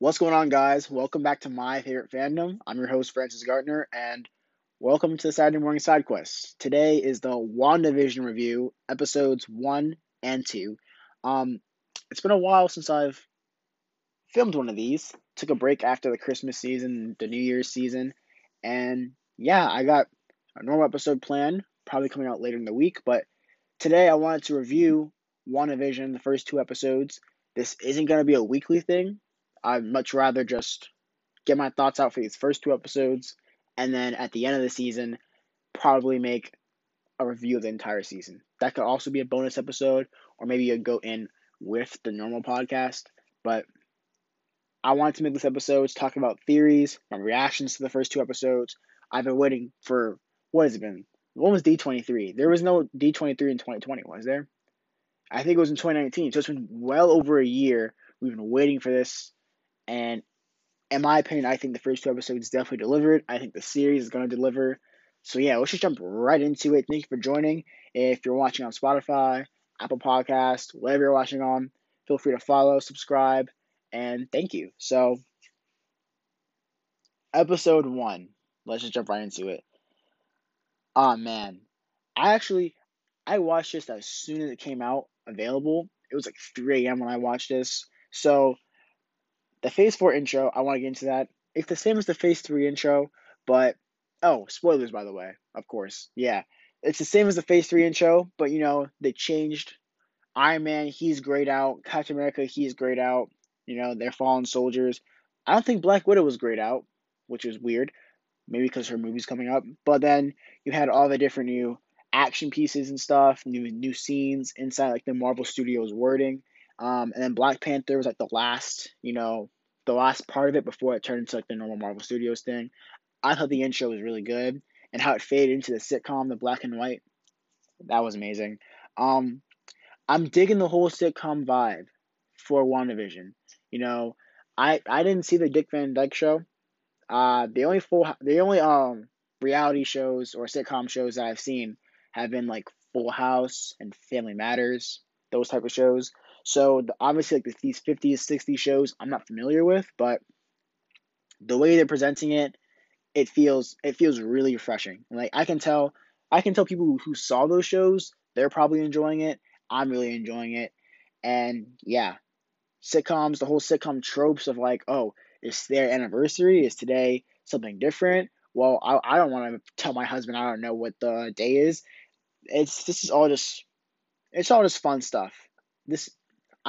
What's going on, guys? Welcome back to my favorite fandom. I'm your host, Francis Gartner, and welcome to the Saturday Morning Side Quest. Today is the WandaVision review, episodes one and two. Um, it's been a while since I've filmed one of these. Took a break after the Christmas season, the New Year's season, and yeah, I got a normal episode planned, probably coming out later in the week. But today I wanted to review WandaVision, the first two episodes. This isn't going to be a weekly thing I'd much rather just get my thoughts out for these first two episodes, and then at the end of the season, probably make a review of the entire season. That could also be a bonus episode, or maybe go in with the normal podcast. But I wanted to make this episode talk about theories, my reactions to the first two episodes. I've been waiting for what has it been? What was D twenty three? There was no D twenty three in twenty twenty, was there? I think it was in twenty nineteen. So it's been well over a year. We've been waiting for this and in my opinion, I think the first two episodes definitely delivered. I think the series is going to deliver. So yeah, let's just jump right into it. Thank you for joining. If you're watching on Spotify, Apple Podcast, whatever you're watching on, feel free to follow, subscribe, and thank you. So, episode one. Let's just jump right into it. Oh man, I actually I watched this as soon as it came out available. It was like 3 a.m. when I watched this. So the Phase 4 intro, I want to get into that. It's the same as the Phase 3 intro, but oh, spoilers by the way, of course. Yeah. It's the same as the Phase 3 intro, but you know, they changed Iron Man, he's grayed out. Captain America, he's grayed out. You know, they're fallen soldiers. I don't think Black Widow was grayed out, which is weird. Maybe because her movie's coming up. But then you had all the different new action pieces and stuff, new new scenes inside like the Marvel Studios wording. Um, and then Black Panther was like the last, you know, the last part of it before it turned into like the normal Marvel Studios thing. I thought the intro was really good, and how it faded into the sitcom, the black and white, that was amazing. Um, I'm digging the whole sitcom vibe for WandaVision. You know, I I didn't see the Dick Van Dyke show. Uh, the only full the only um reality shows or sitcom shows that I've seen have been like Full House and Family Matters, those type of shows. So the, obviously, like these 50s, 60s shows, I'm not familiar with, but the way they're presenting it, it feels it feels really refreshing. Like I can tell, I can tell people who, who saw those shows, they're probably enjoying it. I'm really enjoying it, and yeah, sitcoms, the whole sitcom tropes of like, oh, it's their anniversary, is today something different. Well, I, I don't want to tell my husband I don't know what the day is. It's this is all just it's all just fun stuff. This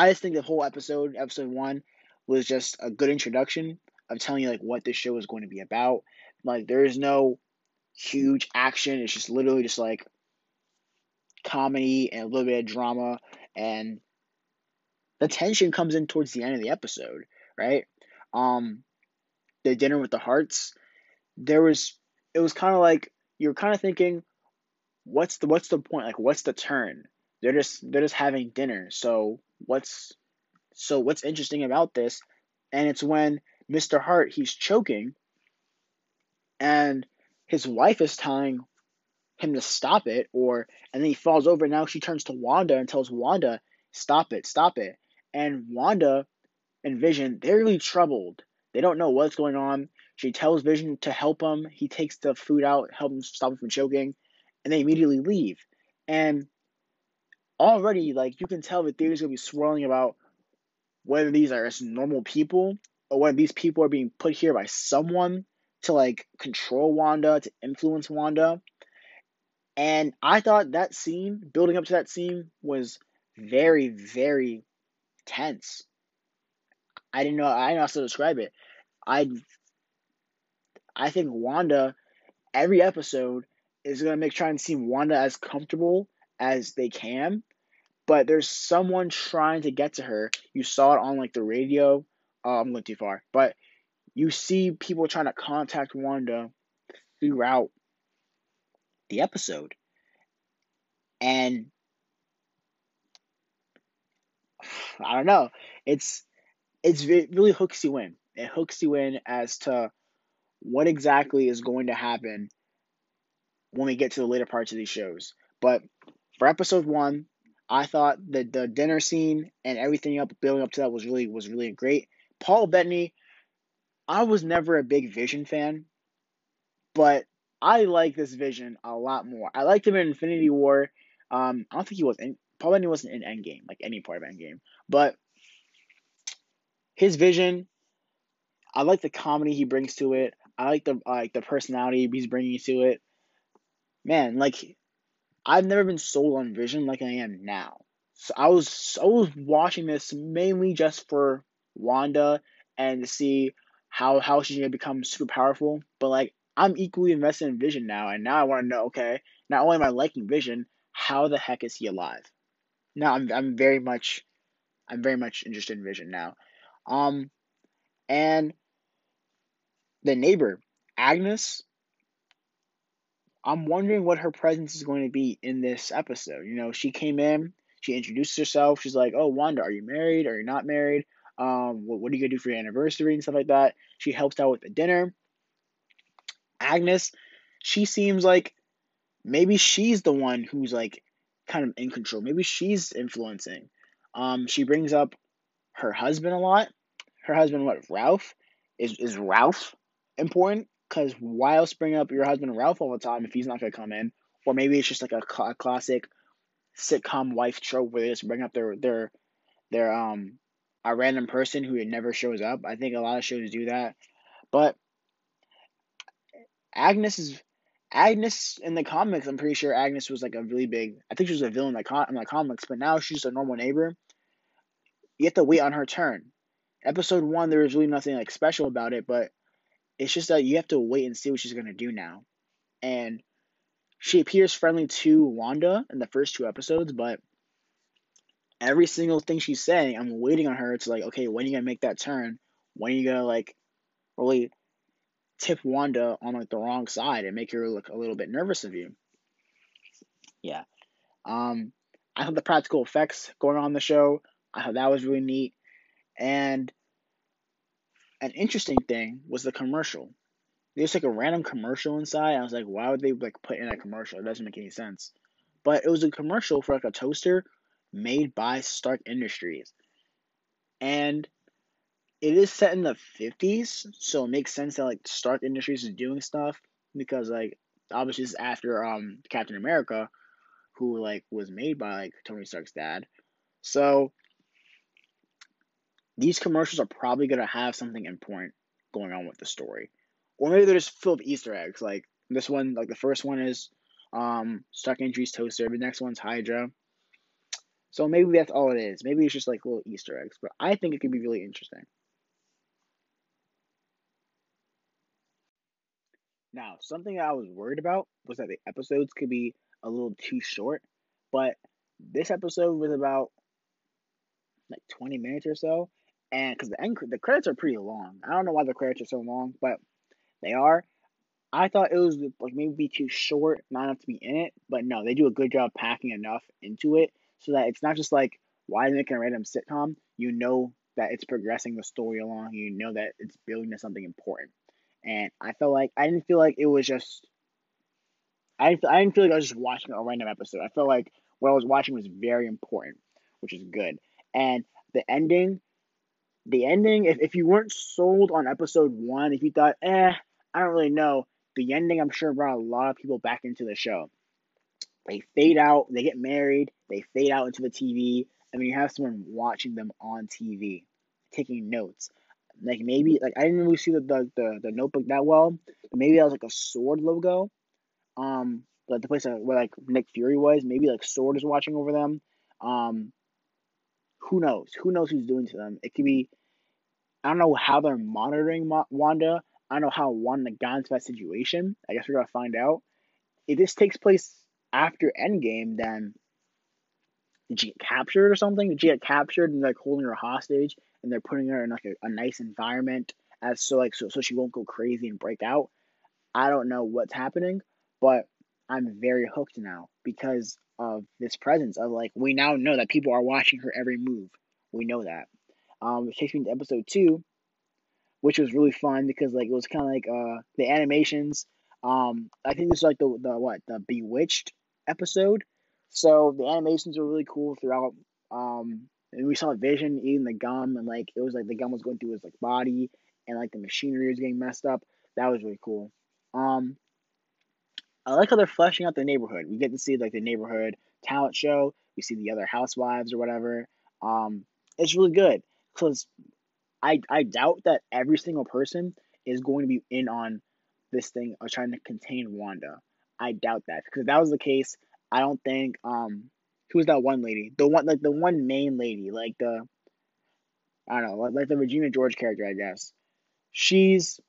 I just think the whole episode, episode one, was just a good introduction of telling you like what this show is going to be about. Like there is no huge action. It's just literally just like comedy and a little bit of drama and the tension comes in towards the end of the episode, right? Um the dinner with the Harts, there was it was kind of like you're kind of thinking what's the what's the point? Like what's the turn? They're just they're just having dinner. So what's so what's interesting about this? And it's when Mr. Hart he's choking and his wife is telling him to stop it or and then he falls over and now she turns to Wanda and tells Wanda stop it stop it and Wanda and Vision they're really troubled they don't know what's going on she tells Vision to help him he takes the food out help him stop him from choking and they immediately leave and already like you can tell the theories gonna be swirling about whether these are just normal people or whether these people are being put here by someone to like control Wanda, to influence Wanda. And I thought that scene, building up to that scene, was very, very tense. I didn't know I didn't know how to describe it. I I think Wanda, every episode, is gonna make trying to seem Wanda as comfortable as they can but there's someone trying to get to her. You saw it on like the radio. Oh, I'm going too far, but you see people trying to contact Wanda throughout the episode, and I don't know. It's it's it really hooks you in. It hooks you in as to what exactly is going to happen when we get to the later parts of these shows. But for episode one, I thought that the dinner scene and everything up building up to that was really was really great. Paul Bettany I was never a big Vision fan, but I like this Vision a lot more. I liked him in Infinity War. Um, I don't think he was in, Paul he wasn't in Endgame, like any part of Endgame, but his Vision, I like the comedy he brings to it. I like the like the personality he's bringing to it. Man, like I've never been sold on Vision like I am now. So I was I was watching this mainly just for Wanda and to see how how she's gonna become super powerful. But like I'm equally invested in Vision now, and now I want to know. Okay, not only am I liking Vision, how the heck is he alive? Now I'm I'm very much I'm very much interested in Vision now. Um, and the neighbor Agnes. I'm wondering what her presence is going to be in this episode. You know, she came in, she introduced herself. She's like, "Oh, Wanda, are you married? Are you not married? Um, what, what are you gonna do for your anniversary and stuff like that?" She helps out with the dinner. Agnes, she seems like maybe she's the one who's like kind of in control. Maybe she's influencing. Um, she brings up her husband a lot. Her husband, what Ralph, is is Ralph important? Because why else bring up your husband Ralph all the time if he's not gonna come in? Or maybe it's just like a, a classic sitcom wife trope where they just bring up their their their um a random person who never shows up. I think a lot of shows do that, but Agnes is Agnes in the comics. I'm pretty sure Agnes was like a really big. I think she was a villain in the, in the comics, but now she's just a normal neighbor. You have to wait on her turn. Episode one, there was really nothing like special about it, but it's just that you have to wait and see what she's gonna do now. And she appears friendly to Wanda in the first two episodes, but every single thing she's saying, I'm waiting on her to like, okay, when are you gonna make that turn? When are you gonna like really tip Wanda on like the wrong side and make her look a little bit nervous of you? Yeah. Um, I thought the practical effects going on the show, I thought that was really neat. And an interesting thing was the commercial. There's like a random commercial inside. I was like, why would they like put in a commercial? It doesn't make any sense. But it was a commercial for like a toaster made by Stark Industries. And it is set in the 50s, so it makes sense that like Stark Industries is doing stuff because like obviously it's after um Captain America who like was made by like Tony Stark's dad. So these commercials are probably going to have something important going on with the story. Or maybe they're just full of Easter eggs. Like this one, like the first one is um, Stark Industries Toaster, the next one's Hydra. So maybe that's all it is. Maybe it's just like little Easter eggs, but I think it could be really interesting. Now, something that I was worried about was that the episodes could be a little too short, but this episode was about like 20 minutes or so, and because the end the credits are pretty long. I don't know why the credits are so long, but they are. I thought it was like maybe too short, not enough to be in it, but no, they do a good job packing enough into it so that it's not just like why making a random sitcom. You know that it's progressing the story along. You know that it's building to something important. And I felt like I didn't feel like it was just. I didn't, I didn't feel like I was just watching a random episode. I felt like what I was watching was very important, which is good. And the ending the ending, if, if you weren't sold on episode one, if you thought, eh, I don't really know, the ending I'm sure brought a lot of people back into the show. They fade out, they get married, they fade out into the TV, and then you have someone watching them on TV, taking notes. Like maybe like I didn't really see the the, the, the notebook that well, but maybe that was like a S.W.O.R.D. logo. Um like the place where like Nick Fury was, maybe like S.W.O.R.D. is watching over them. Um who knows? Who knows who's doing to them? It could be. I don't know how they're monitoring Mo- Wanda. I don't know how Wanda got into that situation. I guess we're gonna find out. If this takes place after Endgame, then did she get captured or something? Did she get captured and like holding her hostage, and they're putting her in like a, a nice environment as so like so so she won't go crazy and break out? I don't know what's happening, but I'm very hooked now because of this presence of like we now know that people are watching her every move. We know that. Um, which takes me to episode two, which was really fun because like it was kind of like uh the animations. Um, I think this is like the the what the Bewitched episode. So the animations were really cool throughout. Um, and we saw Vision eating the gum, and like it was like the gum was going through his like body, and like the machinery was getting messed up. That was really cool. Um, I like how they're fleshing out the neighborhood. We get to see like the neighborhood talent show. We see the other housewives or whatever. Um, it's really good because I I doubt that every single person is going to be in on this thing of trying to contain Wanda. I doubt that because if that was the case, I don't think um who's that one lady? The one like the one main lady, like the I don't know, like, like the Regina George character, I guess. She's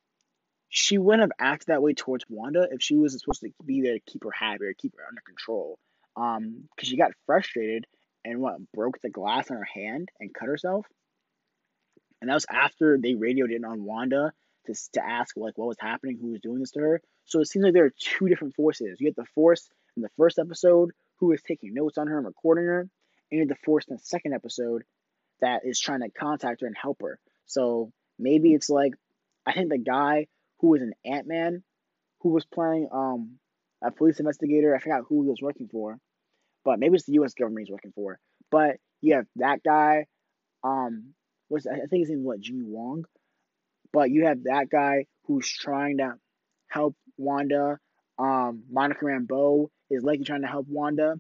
she wouldn't have acted that way towards Wanda if she wasn't supposed to be there to keep her happy or keep her under control. Um, because she got frustrated and what broke the glass on her hand and cut herself. And that was after they radioed in on Wanda to to ask like what was happening, who was doing this to her. So it seems like there are two different forces. You get the force in the first episode who was taking notes on her and recording her, and you get the force in the second episode that is trying to contact her and help her. So maybe it's like I think the guy who was an Ant Man, who was playing um a police investigator. I forgot who he was working for, but maybe it's the U.S. government he's working for. But you have that guy. Um, was I think his name what Jimmy Wong, but you have that guy who's trying to help Wanda. Um, Monica Rambeau is likely trying to help Wanda.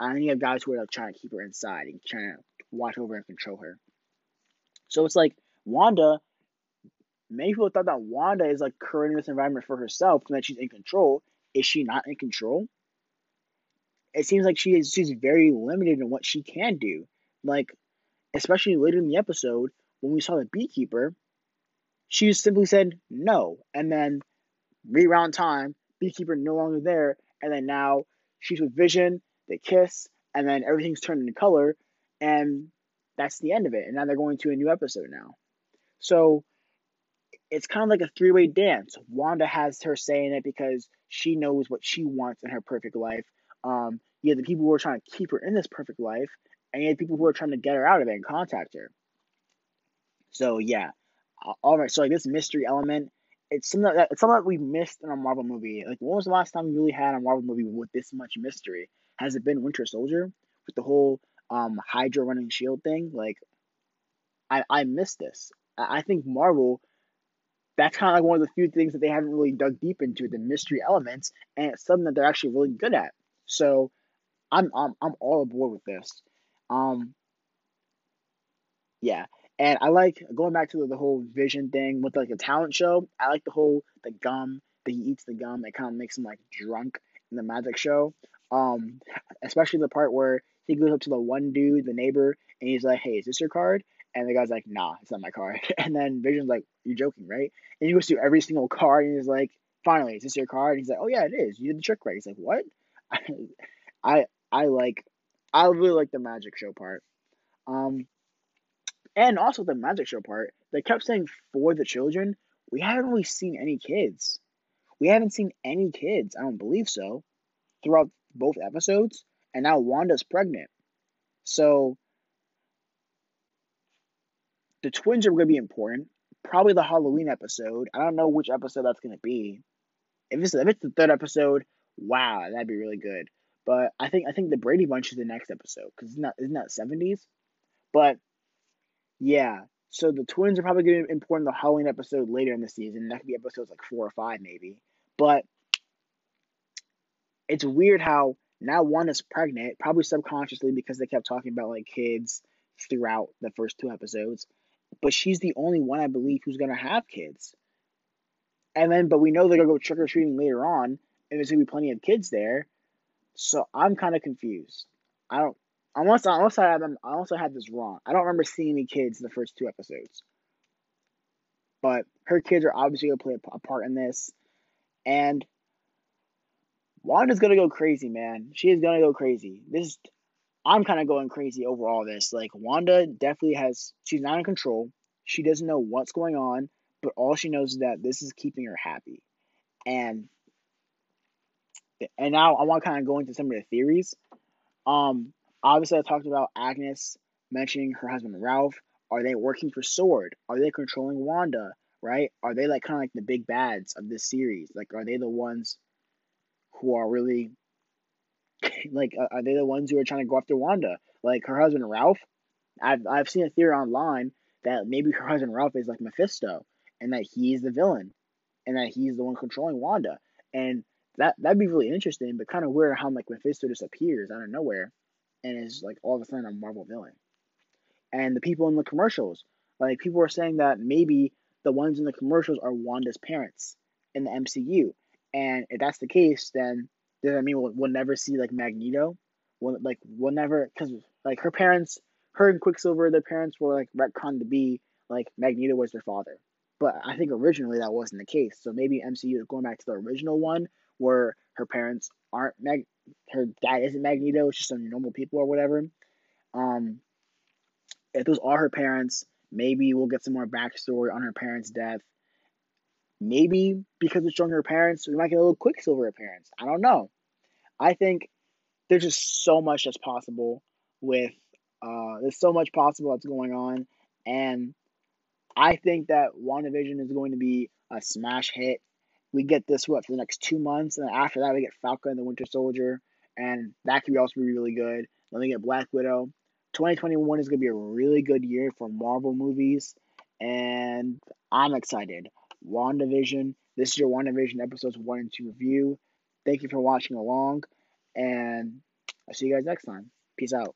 And then you have guys who are like trying to keep her inside and trying to watch over and control her. So it's like Wanda many people thought that Wanda is like creating this environment for herself and that she's in control. Is she not in control? It seems like she is she's very limited in what she can do. Like, especially later in the episode, when we saw the beekeeper, she simply said no. And then reround time, beekeeper no longer there, and then now she's with Vision, they kiss, and then everything's turned into color, and that's the end of it. And now they're going to a new episode now. So it's kind of like a three way dance. Wanda has her saying it because she knows what she wants in her perfect life. Um, you have the people who are trying to keep her in this perfect life, and you have people who are trying to get her out of it and contact her. So yeah, all right. So like this mystery element, it's something that it's something that we missed in a Marvel movie. Like when was the last time we really had a Marvel movie with this much mystery? Has it been Winter Soldier with the whole um Hydra running S.H.I.E.L.D. thing? Like, I I missed this. I, I think Marvel that's kind of like one of the few things that they haven't really dug deep into the mystery elements, and it's something that they're actually really good at. So, I'm I'm I'm all aboard with this. Um, yeah, and I like going back to the, the whole vision thing with like a talent show. I like the whole the gum that he eats the gum that kind of makes him like drunk in the magic show. Um, especially the part where he goes up to the one dude, the neighbor, and he's like, "Hey, is this your card?" And the guy's like, nah, it's not my card. And then Vision's like, you're joking, right? And he goes through every single card and he's like, finally, is this your card? And he's like, oh yeah, it is. You did the trick right. He's like, what? I I like I really like the magic show part. Um and also the magic show part. They kept saying for the children. We haven't really seen any kids. We haven't seen any kids. I don't believe so. Throughout both episodes. And now Wanda's pregnant. So the twins are going to be important. Probably the Halloween episode. I don't know which episode that's going to be. If it's if it's the third episode, wow, that'd be really good. But I think I think the Brady Bunch is the next episode because it's not isn't that seventies. But yeah, so the twins are probably going to be important the Halloween episode later in the season. That could be episodes like four or five maybe. But it's weird how now one is pregnant, probably subconsciously because they kept talking about like kids throughout the first two episodes but she's the only one I believe who's gonna have kids. And then, but we know they're gonna go trick or treating later on, and there's gonna be plenty of kids there. So I'm kind of confused. I don't unless unless I have them I also had this wrong. I don't remember seeing any kids in the first two episodes. But her kids are obviously gonna play a part in this, and Wanda's gonna go crazy, man. She is gonna go crazy. This I'm kind of going crazy over all this. Like Wanda definitely has she's not in control. She doesn't know what's going on, but all she knows is that this is keeping her happy. And and now I want to kind of go into some of the theories. Um obviously I talked about Agnes mentioning her husband Ralph. Are they working for S.W.O.R.D.? Are they controlling Wanda? Right? Are they like kind of like the big bads of this series? Like are they the ones who are really like, uh, are they the ones who are trying to go after Wanda? Like her husband Ralph. I've I've seen a theory online that maybe her husband Ralph is like Mephisto, and that he's the villain, and that he's the one controlling Wanda. And that that'd be really interesting, but kind of weird how like Mephisto just appears out of nowhere, and is like all of a sudden a Marvel villain. And the people in the commercials, like people are saying that maybe the ones in the commercials are Wanda's parents in the MCU. And if that's the case, then does that mean we'll, we'll never see like Magneto? We'll, like we'll never because like her parents, her and Quicksilver, their parents were like retconned to be like Magneto was their father. But I think originally that wasn't the case. So maybe MCU is going back to the original one where her parents aren't Mag, her dad isn't Magneto, it's just some normal people or whatever. Um, if those are her parents, maybe we'll get some more backstory on her parents' death. Maybe because it's showing her parents, we might get a little Quicksilver appearance. I don't know. I think there's just so much that's possible with uh, there's so much possible that's going on, and I think that WandaVision is going to be a smash hit. We get this what for the next two months, and after that we get Falcon and the Winter Soldier, and that could also be really good. Then we get Black Widow. 2021 is going to be a really good year for Marvel movies, and I'm excited. WandaVision. This is your WandaVision episodes one and two review. Thank you for watching along, and I'll see you guys next time. Peace out.